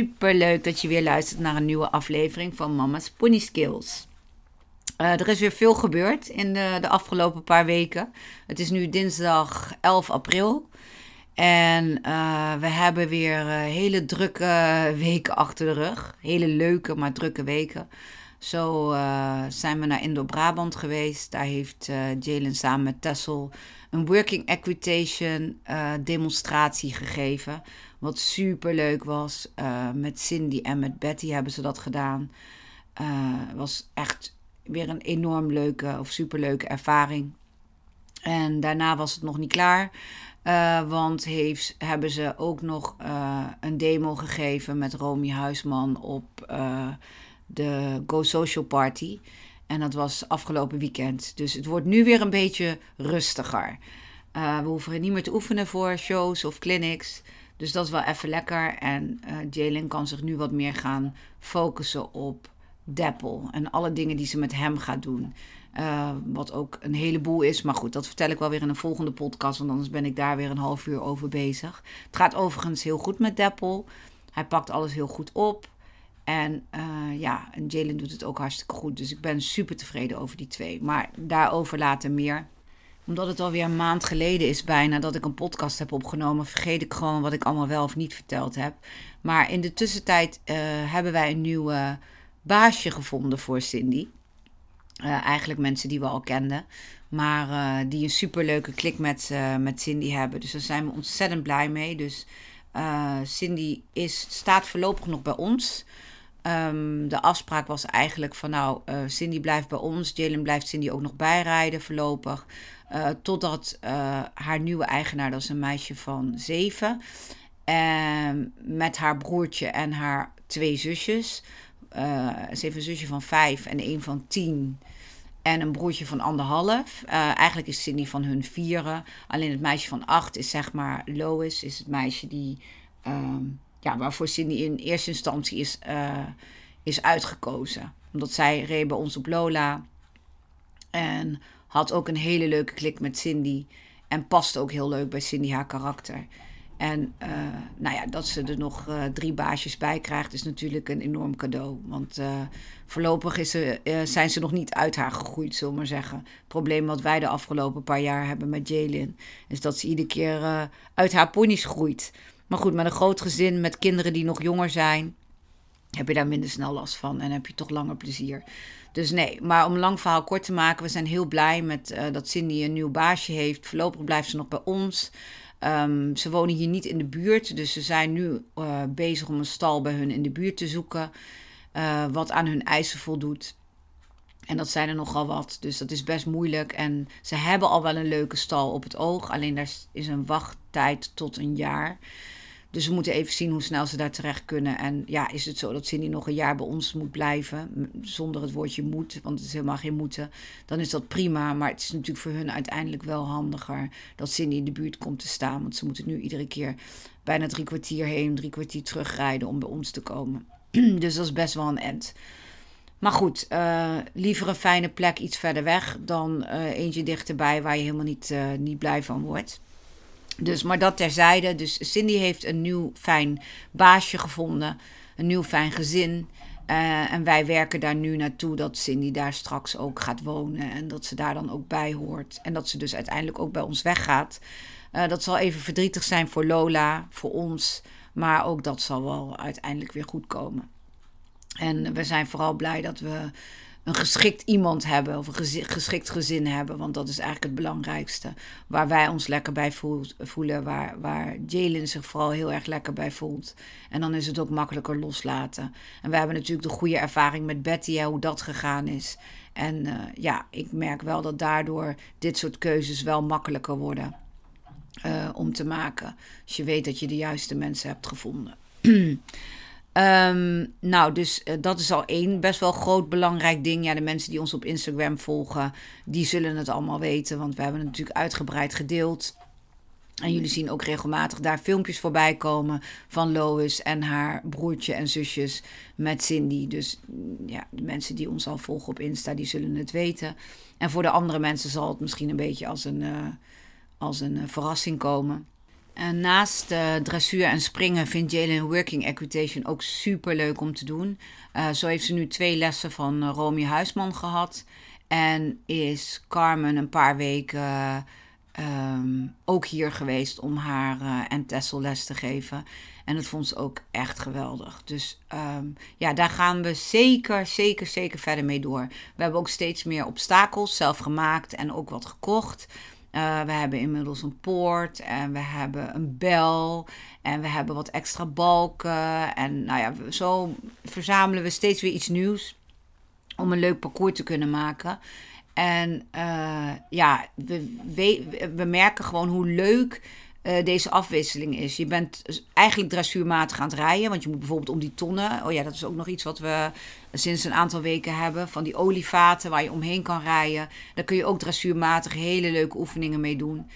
Super leuk dat je weer luistert naar een nieuwe aflevering van Mama's Pony Skills. Uh, er is weer veel gebeurd in de, de, afgelopen paar weken. Het is nu dinsdag 11 april. En uh, we hebben weer uh, hele drukke weken achter de rug. Hele leuke, maar drukke weken. Zo zijn we naar Indo-Brabant geweest. Daar heeft Jalen samen met Tessel een working equitation demonstratie gegeven. Wat super leuk was. met Cindy en met Betty hebben ze dat gedaan. Het was echt weer een enorm leuke of superleuke ervaring. En daarna was het nog niet klaar. Uh, want heeft, hebben ze ook nog uh, een demo gegeven met Romy Huisman op uh, de Go Social Party. En dat was afgelopen weekend. Dus het wordt nu weer een beetje rustiger. we hoeven niet meer te oefenen voor shows of clinics. Dus dat is wel even lekker. En Jalen kan zich nu wat meer gaan focussen op Dapple en alle dingen die ze met hem gaat doen. Uh, wat ook een heleboel is. Maar goed, dat vertel ik wel weer in een volgende podcast. Want anders ben ik daar weer een half uur over bezig. Het gaat overigens heel goed met Dapple. Hij pakt alles heel goed op. En uh, ja, en Jalen doet het ook hartstikke goed. Dus ik ben super tevreden over die twee. Maar daarover later meer. Omdat het alweer een maand geleden is bijna dat ik een podcast heb opgenomen, vergeet ik gewoon wat ik allemaal wel of niet verteld heb. Maar in de tussentijd uh, hebben wij een nieuwe baasje gevonden voor Cindy. Uh, eigenlijk mensen die we al kenden. Maar uh, die een superleuke klik met, met Cindy hebben. Dus daar zijn we ontzettend blij mee. Dus Cindy is, staat voorlopig nog bij ons. Um, de afspraak was eigenlijk van nou, Cindy blijft bij ons. Jalen blijft Cindy ook nog bijrijden voorlopig. Totdat haar nieuwe eigenaar, dat is een meisje van zeven. En met haar broertje en haar twee zusjes uh, ze heeft een zusje van vijf en een van tien. En een broertje van anderhalf. Eigenlijk is Cindy van hun vieren. Alleen het meisje van acht is zeg maar Lois. Is het meisje die, uh, ja, waarvoor Cindy in eerste instantie is, is uitgekozen. Omdat zij reed bij ons op Lola. En had ook een hele leuke klik met Cindy. En past ook heel leuk bij Cindy haar karakter. En uh, nou ja, dat ze er nog uh, drie baasjes bij krijgt, is natuurlijk een enorm cadeau. Want uh, voorlopig is ze, zijn ze nog niet uit haar gegroeid, zullen we maar zeggen. Het probleem wat wij de afgelopen paar jaar hebben met Jalen, is dat ze iedere keer uit haar ponies groeit. Maar goed, met een groot gezin, met kinderen die nog jonger zijn, heb je daar minder snel last van en heb je toch langer plezier. Dus nee, maar om een lang verhaal kort te maken, we zijn heel blij met dat Cindy een nieuw baasje heeft. Voorlopig blijft ze nog bij ons. Um, ze wonen hier niet in de buurt, dus ze zijn nu uh, bezig om een stal bij hun in de buurt te zoeken. Uh, wat aan hun eisen voldoet. En dat zijn er nogal wat, dus dat is best moeilijk. En ze hebben al wel een leuke stal op het oog, alleen daar is een wachttijd tot een jaar. Dus we moeten even zien hoe snel ze daar terecht kunnen. En ja, is het zo dat Cindy nog een jaar bij ons moet blijven, zonder het woordje moet, want het is helemaal geen moeten, dan is dat prima. Maar het is natuurlijk voor hun uiteindelijk wel handiger dat Cindy in de buurt komt te staan. Want ze moeten nu iedere keer bijna drie kwartier heen, drie kwartier terugrijden om bij ons te komen. dus dat is best wel een end. Maar goed, uh, liever een fijne plek iets verder weg dan uh, eentje dichterbij waar je helemaal niet, uh, niet blij van wordt. Dus, maar dat terzijde. Dus Cindy heeft een nieuw fijn baasje gevonden. Een nieuw fijn gezin. Uh, en wij werken daar nu naartoe dat Cindy daar straks ook gaat wonen. En dat ze daar dan ook bij hoort. En dat ze dus uiteindelijk ook bij ons weggaat. Uh, dat zal even verdrietig zijn voor Lola, voor ons. Maar ook dat zal wel uiteindelijk weer goed komen. En we zijn vooral blij dat we een geschikt iemand hebben of een geschikt gezin hebben. Want dat is eigenlijk het belangrijkste. Waar wij ons lekker bij voelen. Waar, waar Jalen zich vooral heel erg lekker bij voelt. En dan is het ook makkelijker loslaten. En we hebben natuurlijk de goede ervaring met Betty, hoe dat gegaan is. En uh, ja, ik merk wel dat daardoor dit soort keuzes wel makkelijker worden uh, om te maken. Als je weet dat je de juiste mensen hebt gevonden. Um, nou, dus uh, dat is al één best wel groot belangrijk ding. Ja, de mensen die ons op Instagram volgen, die zullen het allemaal weten. Want we hebben het natuurlijk uitgebreid gedeeld. En jullie zien ook regelmatig daar filmpjes voorbij komen van Lois en haar broertje en zusjes met Cindy. Dus mm, ja, de mensen die ons al volgen op Insta, die zullen het weten. En voor de andere mensen zal het misschien een beetje als een, uh, als een uh, verrassing komen. En naast uh, dressuur en springen vindt Jalen working equitation ook super leuk om te doen. Uh, zo heeft ze nu twee lessen van uh, Romy Huisman gehad. En is Carmen een paar weken um, ook hier geweest om haar en Tessel les te geven. En dat vond ze ook echt geweldig. Dus um, ja, daar gaan we zeker, zeker, zeker verder mee door. We hebben ook steeds meer obstakels zelf gemaakt en ook wat gekocht. Uh, we hebben inmiddels een poort en we hebben een bel en we hebben wat extra balken. En nou ja, zo verzamelen we steeds weer iets nieuws om een leuk parcours te kunnen maken. En uh, ja, we, we, we merken gewoon hoe leuk uh, deze afwisseling is. Je bent eigenlijk dressuurmatig aan het rijden, want je moet bijvoorbeeld om die tonnen. Oh ja, dat is ook nog iets wat we sinds een aantal weken hebben. Van die olievaten waar je omheen kan rijden. Daar kun je ook dressuurmatig hele leuke oefeningen mee doen.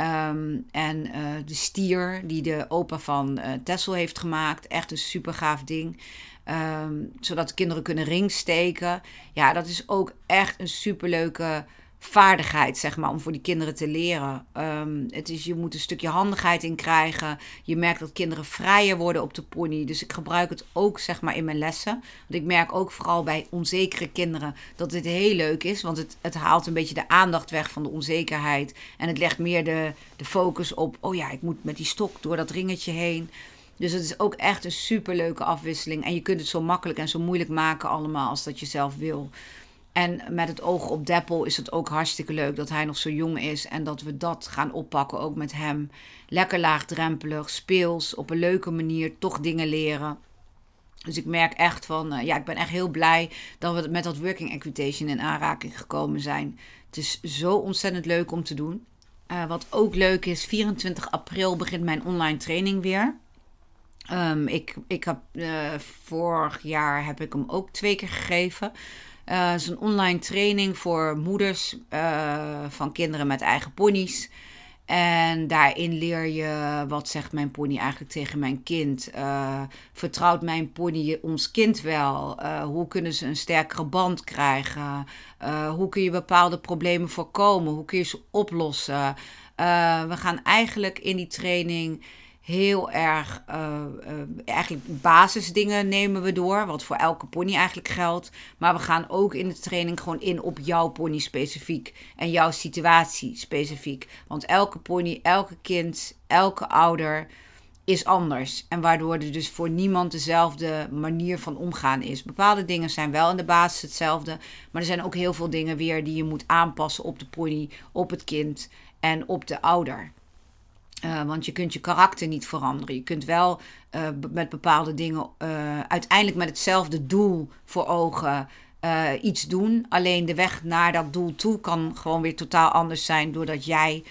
Um, en uh, de stier die de opa van uh, Tessel heeft gemaakt. Echt een super gaaf ding. Um, zodat de kinderen kunnen ringsteken. Ja, dat is ook echt een super leuke vaardigheid, zeg maar, om voor die kinderen te leren. Um, het is, je moet een stukje handigheid in krijgen. Je merkt dat kinderen vrijer worden op de pony. Dus ik gebruik het ook, zeg maar, in mijn lessen. Want ik merk ook vooral bij onzekere kinderen dat dit heel leuk is. Want het, het haalt een beetje de aandacht weg van de onzekerheid. En het legt meer de, de focus op, oh ja, ik moet met die stok door dat ringetje heen. Dus het is ook echt een superleuke afwisseling. En je kunt het zo makkelijk en zo moeilijk maken allemaal als dat je zelf wil. En met het oog op Deppel is het ook hartstikke leuk dat hij nog zo jong is. En dat we dat gaan oppakken ook met hem. Lekker laagdrempelig, speels, op een leuke manier toch dingen leren. Dus ik merk echt van, uh, ja, ik ben echt heel blij dat we met dat working equitation in aanraking gekomen zijn. Het is zo ontzettend leuk om te doen. Uh, wat ook leuk is, 24 april begint mijn online training weer. Um, ik, ik heb, uh, vorig jaar heb ik hem ook twee keer gegeven. Uh, het is een online training voor moeders uh, van kinderen met eigen ponies. En daarin leer je wat zegt mijn pony eigenlijk tegen mijn kind. Uh, vertrouwt mijn pony ons kind wel? hoe kunnen ze een sterkere band krijgen? hoe kun je bepaalde problemen voorkomen? Hoe kun je ze oplossen? we gaan eigenlijk in die training heel erg, uh, uh, eigenlijk basisdingen nemen we door, wat voor elke pony eigenlijk geldt. Maar we gaan ook in de training gewoon in op jouw pony specifiek en jouw situatie specifiek. Want elke pony, elke kind, elke ouder is anders. En waardoor er dus voor niemand dezelfde manier van omgaan is. Bepaalde dingen zijn wel in de basis hetzelfde, maar er zijn ook heel veel dingen weer die je moet aanpassen op de pony, op het kind en op de ouder. Uh, want je kunt je karakter niet veranderen. Je kunt wel uh, met bepaalde dingen uh, uiteindelijk met hetzelfde doel voor ogen iets doen. Alleen de weg naar dat doel toe kan gewoon weer totaal anders zijn doordat jij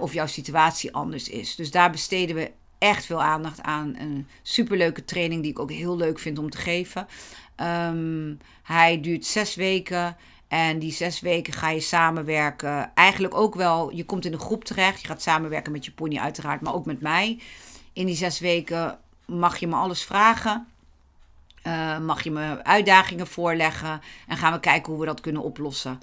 of jouw situatie anders is. Dus daar besteden we echt veel aandacht aan. Een superleuke training die ik ook heel leuk vind om te geven. Um, hij duurt zes weken. En die zes weken ga je samenwerken. Eigenlijk ook wel, je komt in een groep terecht. Je gaat samenwerken met je pony uiteraard, maar ook met mij. In die zes weken mag je me alles vragen. Uh, mag je me uitdagingen voorleggen. En gaan we kijken hoe we dat kunnen oplossen.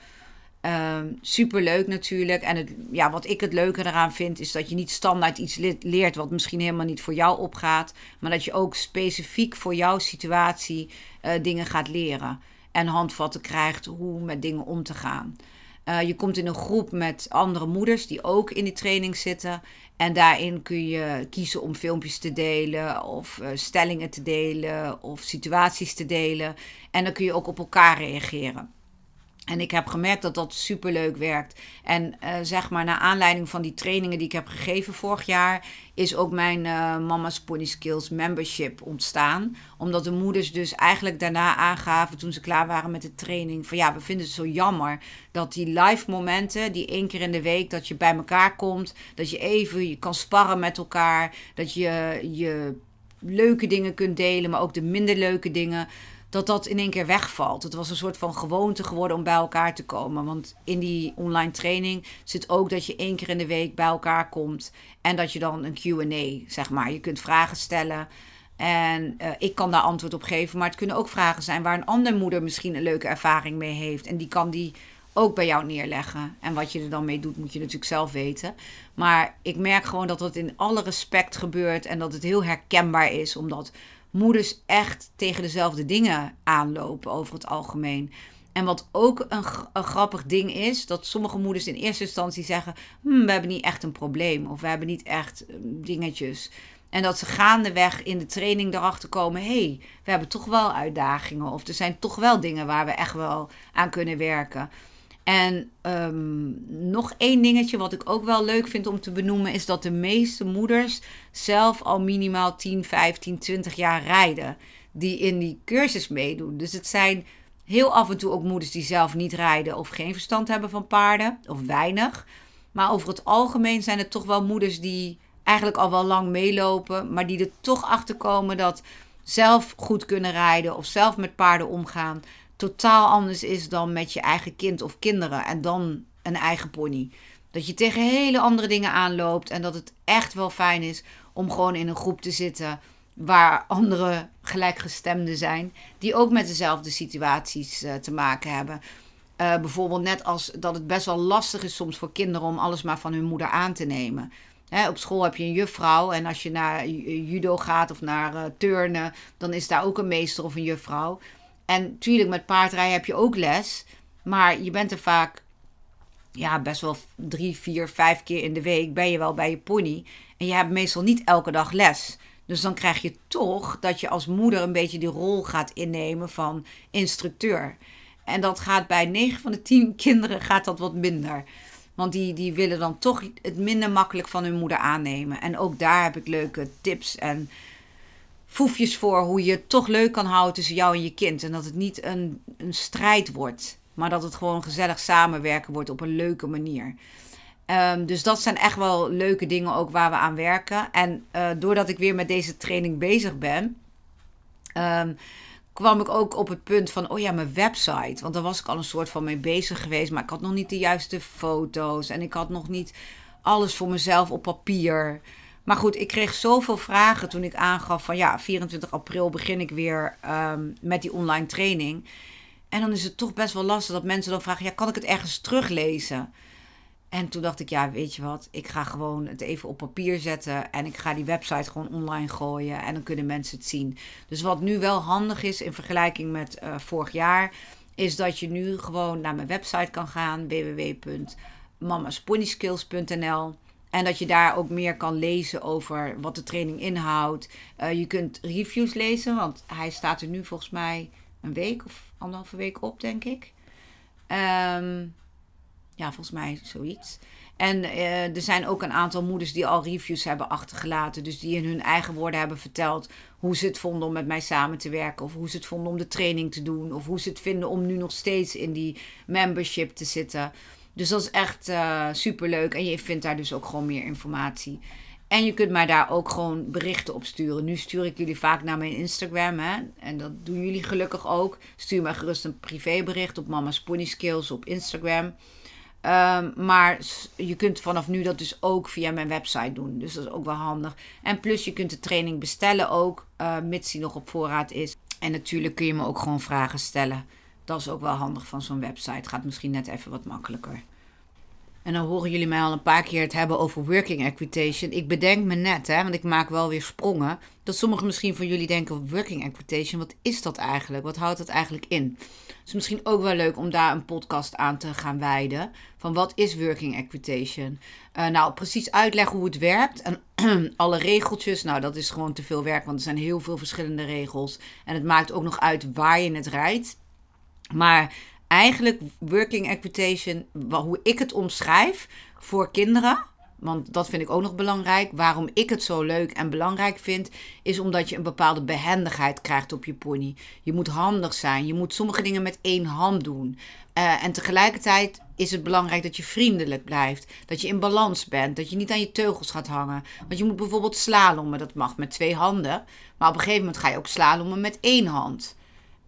Uh, Super leuk natuurlijk. En het, ja, wat ik het leuke eraan vind, is dat je niet standaard iets leert wat misschien helemaal niet voor jou opgaat. Maar dat je ook specifiek voor jouw situatie uh, dingen gaat leren en handvatten krijgt hoe met dingen om te gaan. Uh, je komt in een groep met andere moeders die ook in die training zitten. En daarin kun je kiezen om filmpjes te delen, of uh, stellingen te delen, of situaties te delen. En dan kun je ook op elkaar reageren. En ik heb gemerkt dat dat superleuk werkt. En uh, zeg maar, naar aanleiding van die trainingen die ik heb gegeven vorig jaar, is ook mijn uh, Mama's Pony Skills membership ontstaan. Omdat de moeders dus eigenlijk daarna aangaven, toen ze klaar waren met de training, van ja, we vinden het zo jammer dat die live momenten, die één keer in de week, dat je bij elkaar komt, dat je even je kan sparren met elkaar, dat je je leuke dingen kunt delen, maar ook de minder leuke dingen dat dat in één keer wegvalt. Het was een soort van gewoonte geworden om bij elkaar te komen. Want in die online training zit ook dat je één keer in de week bij elkaar komt. En dat je dan een QA, zeg maar. Je kunt vragen stellen. En uh, ik kan daar antwoord op geven. Maar het kunnen ook vragen zijn waar een andere moeder misschien een leuke ervaring mee heeft. En die kan die ook bij jou neerleggen. En wat je er dan mee doet, moet je natuurlijk zelf weten. Maar ik merk gewoon dat dat in alle respect gebeurt. En dat het heel herkenbaar is. Omdat moeders echt tegen dezelfde dingen aanlopen over het algemeen. En wat ook een, grappig ding is, dat sommige moeders in eerste instantie zeggen: hm, we hebben niet echt een probleem of we hebben niet echt hm, dingetjes. En dat ze gaandeweg in de training erachter komen: hé, hey, we hebben toch wel uitdagingen of er zijn toch wel dingen waar we echt wel aan kunnen werken. En um, nog één dingetje wat ik ook wel leuk vind om te benoemen, is dat de meeste moeders zelf al minimaal 10, 15, 20 jaar rijden. Die in die cursus meedoen. Dus het zijn heel af en toe ook moeders die zelf niet rijden of geen verstand hebben van paarden, of weinig. Maar over het algemeen zijn het toch wel moeders die eigenlijk al wel lang meelopen, maar die er toch achter komen dat zelf goed kunnen rijden of zelf met paarden omgaan totaal anders is dan met je eigen kind of kinderen en dan een eigen pony. Dat je tegen hele andere dingen aanloopt en dat het echt wel fijn is om gewoon in een groep te zitten waar andere gelijkgestemden zijn die ook met dezelfde situaties uh, te maken hebben. Uh, bijvoorbeeld net als dat het best wel lastig is soms voor kinderen om alles maar van hun moeder aan te nemen. op school heb je een juffrouw en als je naar judo gaat of naar uh, turnen, dan is daar ook een meester of een juffrouw. En natuurlijk, met paardrijden heb je ook les. Maar je bent er vaak ja, best wel drie, vier, vijf keer in de week ben je wel bij je pony. En je hebt meestal niet elke dag les. Dus dan krijg je toch dat je als moeder een beetje die rol gaat innemen van instructeur. En dat gaat bij 9 van de 10 kinderen gaat dat wat minder. Want die, die willen dan toch het minder makkelijk van hun moeder aannemen. En ook daar heb ik leuke tips en foefjes voor hoe je het toch leuk kan houden tussen jou en je kind. En dat het niet een, een strijd wordt, maar dat het gewoon gezellig samenwerken wordt op een leuke manier. Um, dus dat zijn echt wel leuke dingen ook waar we aan werken. En uh, doordat ik weer met deze training bezig ben, um, kwam ik ook op het punt van, oh ja, mijn website. Want daar was ik al een soort van mee bezig geweest, maar ik had nog niet de juiste foto's en ik had nog niet alles voor mezelf op papier. Maar goed, ik kreeg zoveel vragen toen ik aangaf van ja, 24 april begin ik weer um, met die online training. En dan is het toch best wel lastig dat mensen dan vragen, ja, kan ik het ergens teruglezen? En toen dacht ik, ja, weet je wat, ik ga gewoon het even op papier zetten en ik ga die website gewoon online gooien en dan kunnen mensen het zien. Dus wat nu wel handig is in vergelijking met uh, vorig jaar, is dat je nu gewoon naar mijn website kan gaan, www.mamasponyskills.nl. En dat je daar ook meer kan lezen over wat de training inhoudt. Uh, je kunt reviews lezen, want hij staat er nu volgens mij een week of anderhalve week op, denk ik. Um, ja, volgens mij zoiets. En uh, er zijn ook een aantal moeders die al reviews hebben achtergelaten. Dus die in hun eigen woorden hebben verteld hoe ze het vonden om met mij samen te werken. Of hoe ze het vonden om de training te doen. Of hoe ze het vinden om nu nog steeds in die membership te zitten. Dus dat is echt uh, super leuk. En je vindt daar dus ook gewoon meer informatie. En je kunt mij daar ook gewoon berichten op sturen. Nu stuur ik jullie vaak naar mijn Instagram. Hè? En dat doen jullie gelukkig ook. Stuur mij gerust een privébericht op Mama's Pony Skills op Instagram. Um, maar je kunt vanaf nu dat dus ook via mijn website doen. Dus dat is ook wel handig. En plus je kunt de training bestellen ook, uh, mits die nog op voorraad is. En natuurlijk kun je me ook gewoon vragen stellen. Dat is ook wel handig van zo'n website. Gaat misschien net even wat makkelijker. En dan horen jullie mij al een paar keer het hebben over working equitation. Ik bedenk me net, hè, want ik maak wel weer sprongen. Dat sommigen misschien van jullie denken: working equitation, wat is dat eigenlijk? Wat houdt dat eigenlijk in? Het is misschien ook wel leuk om daar een podcast aan te gaan wijden. Van wat is working equitation? Uh, nou, precies uitleggen hoe het werkt. En alle regeltjes, nou, dat is gewoon te veel werk, want er zijn heel veel verschillende regels. En het maakt ook nog uit waar je het rijdt. Maar eigenlijk working equitation, hoe ik het omschrijf voor kinderen. Want dat vind ik ook nog belangrijk. Waarom ik het zo leuk en belangrijk vind, is omdat je een bepaalde behendigheid krijgt op je pony. Je moet handig zijn. Je moet sommige dingen met één hand doen. Uh, en tegelijkertijd is het belangrijk dat je vriendelijk blijft. Dat je in balans bent. Dat je niet aan je teugels gaat hangen. Want je moet bijvoorbeeld slalommen. Dat mag met twee handen. Maar op een gegeven moment ga je ook slalommen met één hand.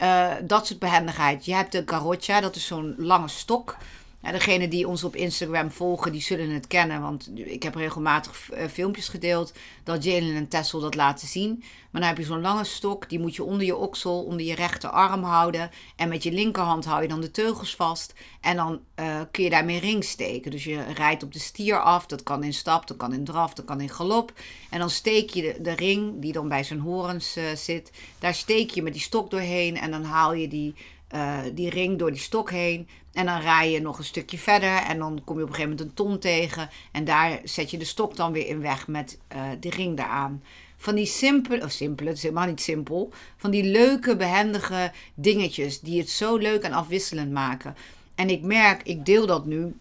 Uh, dat soort behendigheid. Je hebt de garrocha, dat is zo'n lange stok. Ja, degenen die ons op Instagram volgen, die zullen het kennen. Want ik heb regelmatig eh, filmpjes gedeeld dat Jalen en Tessel dat laten zien. Maar dan heb je zo'n lange stok, die moet je onder je oksel, onder je rechterarm houden. En met je linkerhand hou je dan de teugels vast. En dan uh, kun je daarmee ring steken. Dus je rijdt op de stier af. Dat kan in stap, dat kan in draf, dat kan in galop. En dan steek je de, de ring, die dan bij zijn horens uh, zit. Daar steek je met die stok doorheen. En dan haal je die uh, die ring door die stok heen. En dan rij je nog een stukje verder. En dan kom je op een gegeven moment een ton tegen. En daar zet je de stok dan weer in weg met uh, de ring daaraan. Van die simpele, of simpele, het is helemaal niet simpel. Van die leuke, behendige dingetjes die het zo leuk en afwisselend maken. En ik merk, ik deel dat nu.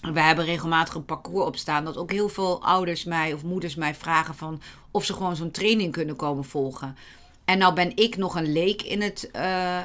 We hebben regelmatig een parcours opstaan. Dat ook heel veel ouders mij of moeders mij vragen van of ze gewoon zo'n training kunnen komen volgen. En nou ben ik nog een leek in het uh,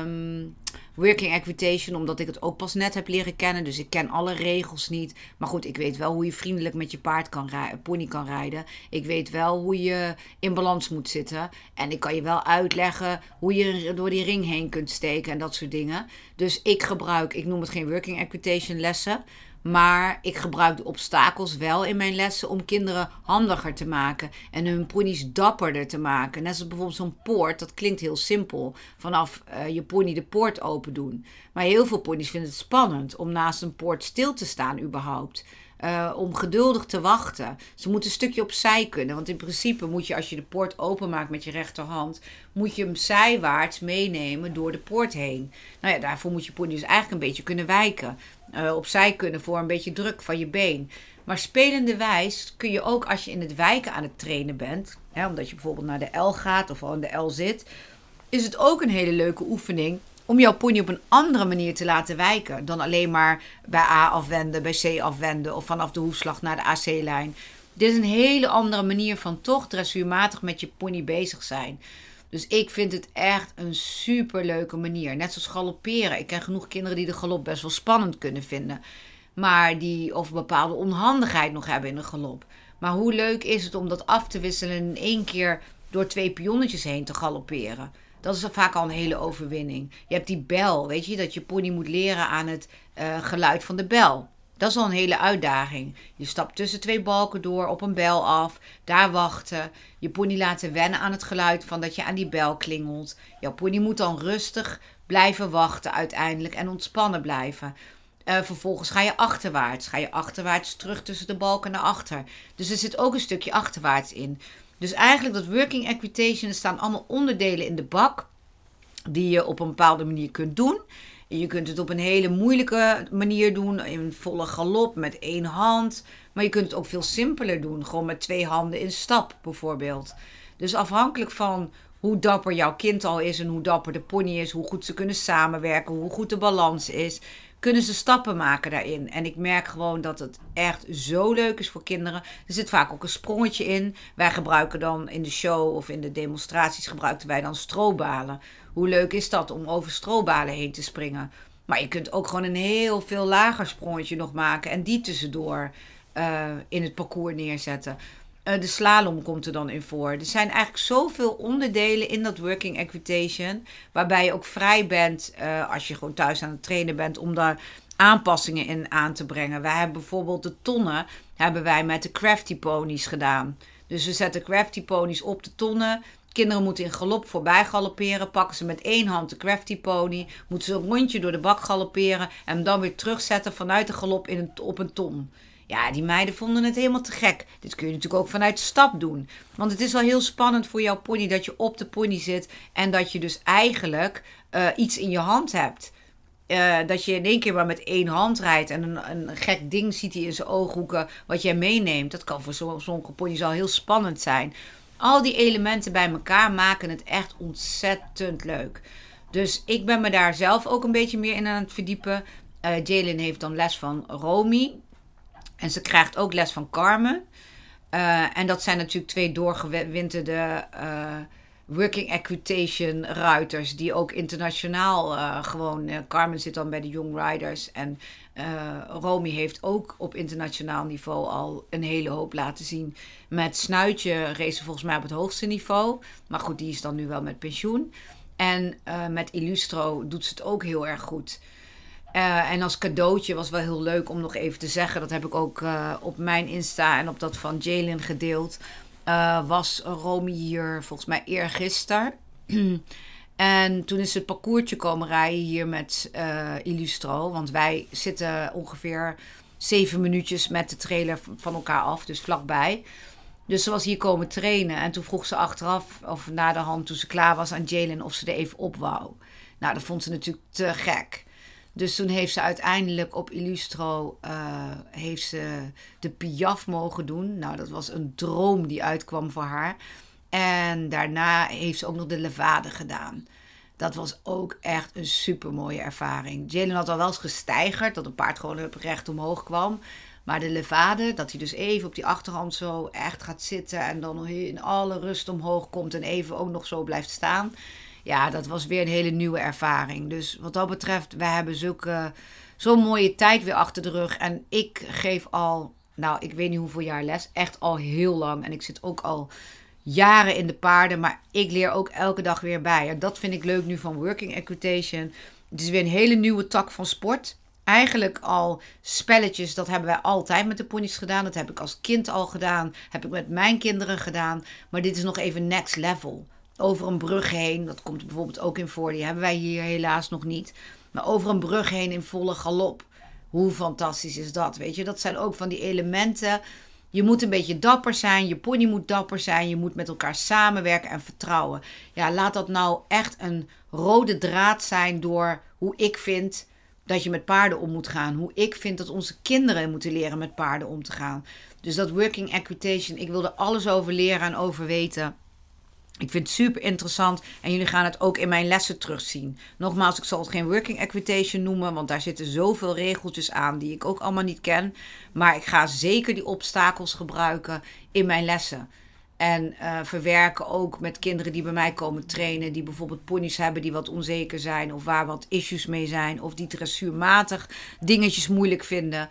um, working equitation, omdat ik het ook pas net heb leren kennen. Dus ik ken alle regels niet. Maar goed, ik weet wel hoe je vriendelijk met je paard kan rijden, pony kan rijden. Ik weet wel hoe je in balans moet zitten. En ik kan je wel uitleggen hoe je door die ring heen kunt steken en dat soort dingen. Dus ik gebruik, ik noem het geen working equitation lessen. Maar ik gebruik de obstakels wel in mijn lessen om kinderen handiger te maken en hun ponies dapperder te maken. Net zoals bijvoorbeeld zo'n poort, dat klinkt heel simpel. Vanaf uh, je pony de poort open doen. Maar heel veel ponies vinden het spannend om naast een poort stil te staan überhaupt. Uh, om geduldig te wachten. Ze moeten een stukje opzij kunnen. Want in principe moet je, als je de poort openmaakt met je rechterhand, moet je hem zijwaarts meenemen door de poort heen. Nou ja, daarvoor moet je pony dus eigenlijk een beetje kunnen wijken. Uh, opzij kunnen voor een beetje druk van je been. Maar spelende wijs kun je ook als je in het wijken aan het trainen bent, hè, omdat je bijvoorbeeld naar de L gaat of in de L zit, is het ook een hele leuke oefening om jouw pony op een andere manier te laten wijken dan alleen maar bij A afwenden, bij C afwenden of vanaf de hoefslag naar de AC-lijn. Dit is een hele andere manier van toch dressuurmatig met je pony bezig zijn. Dus ik vind het echt een super leuke manier. Net zoals galopperen. Ik ken genoeg kinderen die de galop best wel spannend kunnen vinden. Maar die of een bepaalde onhandigheid nog hebben in de galop. Maar hoe leuk is het om dat af te wisselen in één keer door twee pionnetjes heen te galopperen? Dat is vaak al een hele overwinning. Je hebt die bel, weet je, dat je pony moet leren aan het uh, geluid van de bel. Dat is al een hele uitdaging. Je stapt tussen twee balken door, op een bel af, daar wachten. Je pony laten wennen aan het geluid van dat je aan die bel klingelt. Jouw pony moet dan rustig blijven wachten uiteindelijk en ontspannen blijven. Uh, vervolgens ga je achterwaarts. Ga je achterwaarts terug tussen de balken naar achter. Dus er zit ook een stukje achterwaarts in. Dus eigenlijk dat working equitation, er staan allemaal onderdelen in de bak die je op een bepaalde manier kunt doen. Je kunt het op een hele moeilijke manier doen, in volle galop met één hand. Maar je kunt het ook veel simpeler doen, gewoon met twee handen in stap bijvoorbeeld. Dus afhankelijk van hoe dapper jouw kind al is en hoe dapper de pony is, hoe goed ze kunnen samenwerken, hoe goed de balans is, kunnen ze stappen maken daarin. En ik merk gewoon dat het echt zo leuk is voor kinderen. Er zit vaak ook een sprongetje in. Wij gebruiken dan in de show of in de demonstraties gebruikten wij dan strobalen. Hoe leuk is dat om over strobalen heen te springen? Maar je kunt ook gewoon een heel veel lager sprongetje nog maken en die tussendoor uh, in het parcours neerzetten. Uh, de slalom komt er dan in voor. Er zijn eigenlijk zoveel onderdelen in dat working equitation. Waarbij je ook vrij bent, uh, als je gewoon thuis aan het trainen bent, om daar aanpassingen in aan te brengen. Wij hebben bijvoorbeeld de tonnen hebben wij met de crafty ponies gedaan. Dus we zetten crafty ponies op de tonnen. Kinderen moeten in galop voorbij galopperen. Pakken ze met één hand de crafty pony. Moeten ze een rondje door de bak galopperen. En dan weer terugzetten vanuit de galop in een, op een ton. Ja, die meiden vonden het helemaal te gek. Dit kun je natuurlijk ook vanuit stap doen. Want het is wel heel spannend voor jouw pony dat je op de pony zit. En dat je dus eigenlijk uh, iets in je hand hebt. Uh, dat je in één keer maar met één hand rijdt en een, een gek ding ziet hij in zijn ooghoeken wat jij meeneemt. Dat kan voor sommige pony's al heel spannend zijn. Al die elementen bij elkaar maken het echt ontzettend leuk. Dus ik ben me daar zelf ook een beetje meer in aan het verdiepen. Uh, Jalen heeft dan les van Romy. En ze krijgt ook les van Carmen. Uh, en dat zijn natuurlijk twee doorgewinterde uh, working equitation ruiters. Die ook internationaal uh, gewoon. Carmen zit dan bij de Young Riders. En Romy heeft ook op internationaal niveau al een hele hoop laten zien. Met Snuitje race volgens mij op het hoogste niveau. Maar goed, die is dan nu wel met pensioen. En met Illustro doet ze het ook heel erg goed. En als cadeautje was wel heel leuk om nog even te zeggen. Dat heb ik ook op mijn Insta en op dat van Jalen gedeeld. Uh, was Romy hier volgens mij eergisteren. en toen is het parcoursje komen rijden hier met Illustro. Want wij zitten ongeveer zeven minuutjes met de trailer van elkaar af. Dus vlakbij. Dus ze was hier komen trainen. En toen vroeg ze achteraf, of na de hand toen ze klaar was aan Jalen, of ze er even op wou. Nou, dat vond ze natuurlijk te gek. Dus toen heeft ze uiteindelijk op Illustro uh, heeft ze de Piaf mogen doen. Nou, dat was een droom die uitkwam voor haar. En daarna heeft ze ook nog de Levade gedaan. Dat was ook echt een super mooie ervaring. Jalen had al wel eens gesteigerd, dat een paard gewoon recht omhoog kwam. Maar de levade, dat hij dus even op die achterhand zo echt gaat zitten en dan in alle rust omhoog komt en even ook nog zo blijft staan ja, dat was weer een hele nieuwe ervaring. Dus wat dat betreft, wij hebben zulke, zo'n mooie tijd weer achter de rug. En ik geef al, nou, ik weet niet hoeveel jaar les. Echt al heel lang. En ik zit ook al jaren in de paarden. Maar ik leer ook elke dag weer bij. En dat vind ik leuk nu van Working Equitation. Het is weer een hele nieuwe tak van sport. Eigenlijk al spelletjes, dat hebben wij altijd met de ponies gedaan. Dat heb ik als kind al gedaan. Heb ik met mijn kinderen gedaan. Maar dit is nog even next level over een brug heen. Dat komt bijvoorbeeld ook in voor. Die hebben wij hier helaas nog niet. Maar over een brug heen in volle galop. Hoe fantastisch is dat? Weet je, dat zijn ook van die elementen. Je moet een beetje dapper zijn. Je pony moet dapper zijn. Je moet met elkaar samenwerken en vertrouwen. Ja, laat dat nou echt een rode draad zijn door hoe ik vind dat je met paarden om moet gaan. Hoe ik vind dat onze kinderen moeten leren met paarden om te gaan. Dus dat working equitation, ik wil er alles over leren en over weten. Ik vind het super interessant en jullie gaan het ook in mijn lessen terugzien. Nogmaals, ik zal het geen working equitation noemen, want daar zitten zoveel regeltjes aan die ik ook allemaal niet ken. Maar ik ga zeker die obstakels gebruiken in mijn lessen. En uh, verwerken ook met kinderen die bij mij komen trainen, die bijvoorbeeld ponies hebben die wat onzeker zijn, of waar wat issues mee zijn, of die dressuurmatig dingetjes moeilijk vinden.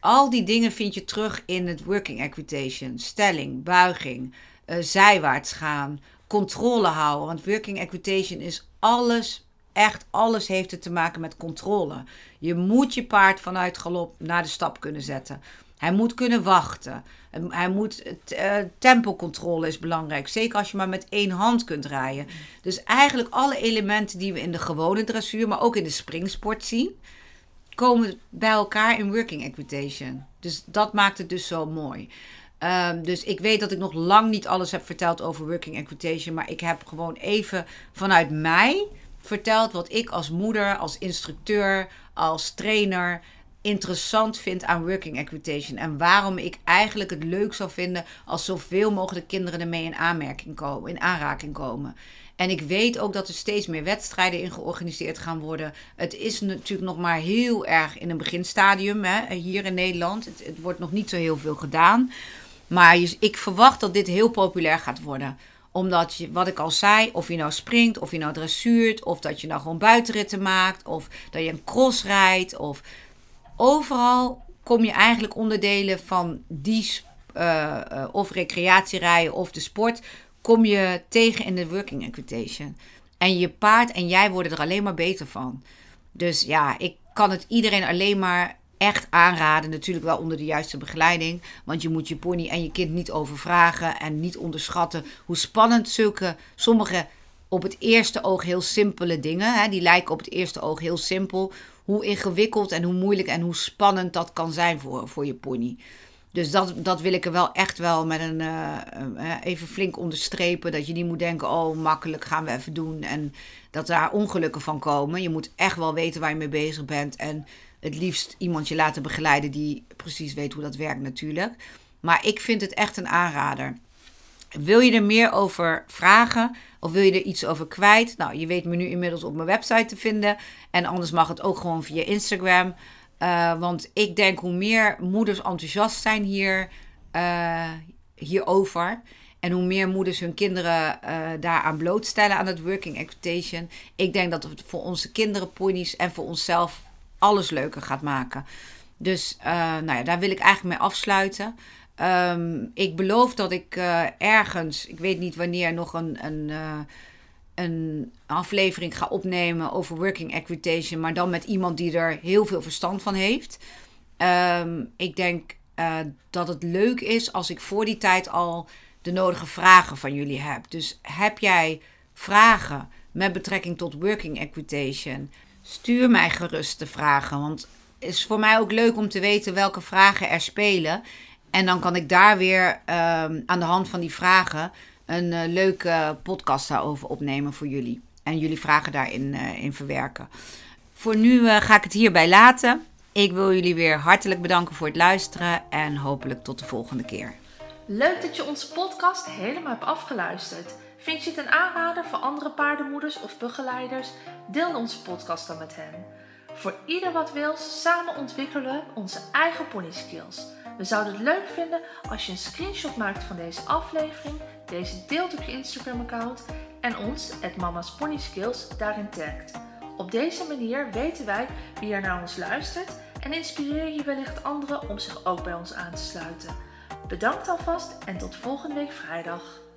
Al die dingen vind je terug in het working equitation. Stelling, buiging, uh, zijwaarts gaan, controle houden. Want working equitation is alles, echt alles heeft te maken met controle. Je moet je paard vanuit galop naar de stap kunnen zetten. Hij moet kunnen wachten. Hij moet, uh, tempocontrole is belangrijk. Zeker als je maar met één hand kunt rijden. Dus eigenlijk alle elementen die we in de gewone dressuur, maar ook in de springsport zien, komen bij elkaar in working equitation. Dus dat maakt het dus zo mooi. Um, dus ik weet dat ik nog lang niet alles heb verteld over working equitation. Maar ik heb gewoon even vanuit mij verteld wat ik als moeder, als instructeur, als trainer interessant vind aan working equitation. En waarom ik eigenlijk het leuk zou vinden als zoveel mogelijk kinderen ermee in aanmerking komen, in aanraking komen. En ik weet ook dat er steeds meer wedstrijden in georganiseerd gaan worden. Het is natuurlijk nog maar heel erg in een beginstadium hè, hier in Nederland. Het wordt nog niet zo heel veel gedaan. Maar ik verwacht dat dit heel populair gaat worden. Omdat je, wat ik al zei, of je nou springt, of je nou dressuurt, of dat je nou gewoon buitenritten maakt, of dat je een cross rijdt, of overal kom je eigenlijk onderdelen van die uh, uh, of recreatierijden of de sport, kom je tegen in de working equitation. En je paard en jij worden er alleen maar beter van. Dus ja, ik kan het iedereen alleen maar echt aanraden. Natuurlijk wel onder de juiste begeleiding. Want je moet je pony en je kind niet overvragen. En niet onderschatten hoe spannend zulke, sommige op het eerste oog heel simpele dingen. Hè, die lijken op het eerste oog heel simpel. Hoe ingewikkeld en hoe moeilijk en hoe spannend dat kan zijn voor, voor je pony. Dus dat, dat wil ik er wel echt wel met een uh, even flink onderstrepen. Dat je niet moet denken, oh makkelijk gaan we even doen. En dat daar ongelukken van komen. Je moet echt wel weten waar je mee bezig bent. En het liefst iemand je laten begeleiden die precies weet hoe dat werkt natuurlijk. Maar ik vind het echt een aanrader. Wil je er meer over vragen of wil je er iets over kwijt? Nou, je weet me nu inmiddels op mijn website te vinden. En anders mag het ook gewoon via Instagram. Uh, want ik denk hoe meer moeders enthousiast zijn hier, uh, hierover. En hoe meer moeders hun kinderen uh, daaraan blootstellen aan het working equitation. Ik denk dat het voor onze kinderen, ponies en voor onszelf alles leuker gaat maken. Dus nou ja, daar wil ik eigenlijk mee afsluiten. Um, ik beloof dat ik ergens, ik weet niet wanneer, nog een, een een aflevering ga opnemen over working equitation, maar dan met iemand die er heel veel verstand van heeft. Ehm, ik denk dat het leuk is als ik voor die tijd al de nodige vragen van jullie heb. Dus heb jij vragen met betrekking tot working equitation? Stuur mij gerust de vragen, want het is voor mij ook leuk om te weten welke vragen er spelen. En dan kan ik daar weer um, aan de hand van die vragen een uh, leuke podcast daarover opnemen voor jullie. En jullie vragen daarin uh, in verwerken. Voor nu uh, ga ik het hierbij laten. Ik wil jullie weer hartelijk bedanken voor het luisteren en hopelijk tot de volgende keer. Leuk dat je onze podcast helemaal hebt afgeluisterd. Vind je het een aanrader voor andere paardenmoeders of begeleiders? Deel onze podcast dan met hen. Voor ieder wat wil, samen ontwikkelen we onze eigen pony skills. We zouden het leuk vinden als je een screenshot maakt van deze aflevering, deze deelt op je Instagram-account en ons, het Mama's Pony Skills, daarin tagt. Op deze manier weten wij wie er naar ons luistert en inspireer je wellicht anderen om zich ook bij ons aan te sluiten. Bedankt alvast en tot volgende week vrijdag.